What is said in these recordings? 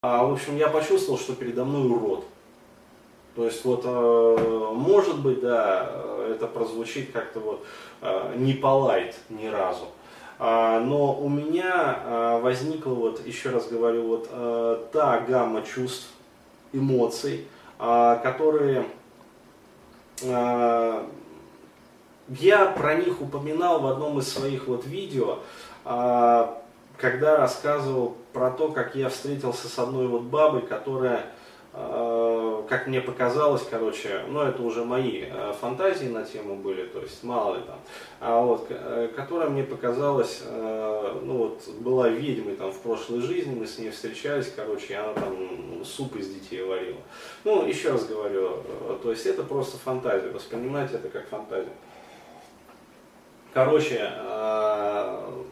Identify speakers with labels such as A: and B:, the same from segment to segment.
A: А, в общем, я почувствовал, что передо мной урод. То есть вот, э, может быть, да, это прозвучит как-то вот э, не полайт ни разу. А, но у меня э, возникла вот, еще раз говорю, вот э, та гамма чувств, эмоций, э, которые я про них упоминал в одном из своих вот видео, когда рассказывал про то, как я встретился с одной вот бабой, которая, э, как мне показалось, короче, ну это уже мои э, фантазии на тему были, то есть мало ли там, а вот, э, которая мне показалась, ну вот, была ведьмой там в прошлой жизни, мы с ней встречались, короче, и она там суп из детей варила. Ну, еще раз говорю, то есть это просто фантазия, воспринимайте это как фантазию. Короче,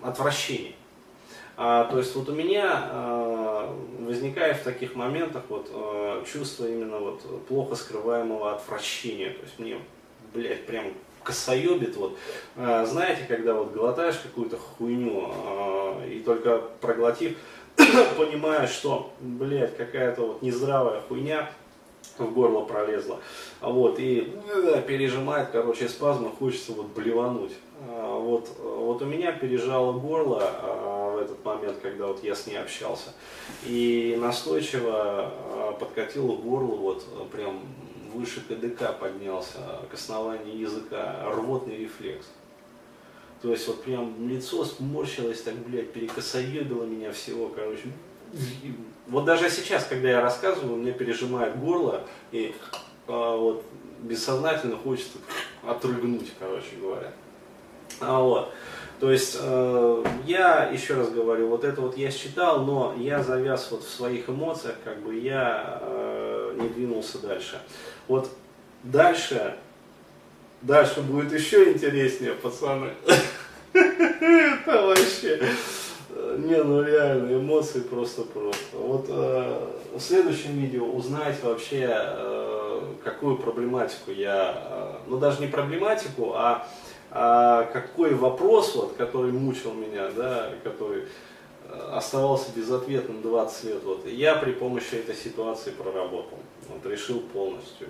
A: отвращение. А, то есть вот у меня а, возникает в таких моментах вот а, чувство именно вот плохо скрываемого отвращения. То есть мне, блядь, прям косоебит. Вот. А, знаете, когда вот глотаешь какую-то хуйню а, и только проглотив, понимаешь, что, блядь, какая-то вот нездравая хуйня в горло пролезла. Вот, и э, пережимает, короче, спазмы, хочется вот блевануть. А, вот, вот у меня пережало горло а, когда вот я с ней общался. И настойчиво а, подкатил к горлу, вот прям выше КДК поднялся, к основанию языка, рвотный рефлекс. То есть вот прям лицо сморщилось, так, блядь, перекосоебило меня всего, короче. Вот даже сейчас, когда я рассказываю, меня пережимает горло, и а, вот бессознательно хочется отрыгнуть, короче говоря. А, вот. То есть э, я еще раз говорю, вот это вот я считал, но я завяз вот в своих эмоциях, как бы я э, не двинулся дальше. Вот дальше, дальше будет еще интереснее, пацаны. Это вообще, не, ну реально, эмоции просто-просто. Вот э, в следующем видео узнать вообще, э, какую проблематику я, э, ну даже не проблематику, а а какой вопрос, вот, который мучил меня, да, который э, оставался безответным 20 лет, вот, я при помощи этой ситуации проработал, вот, решил полностью.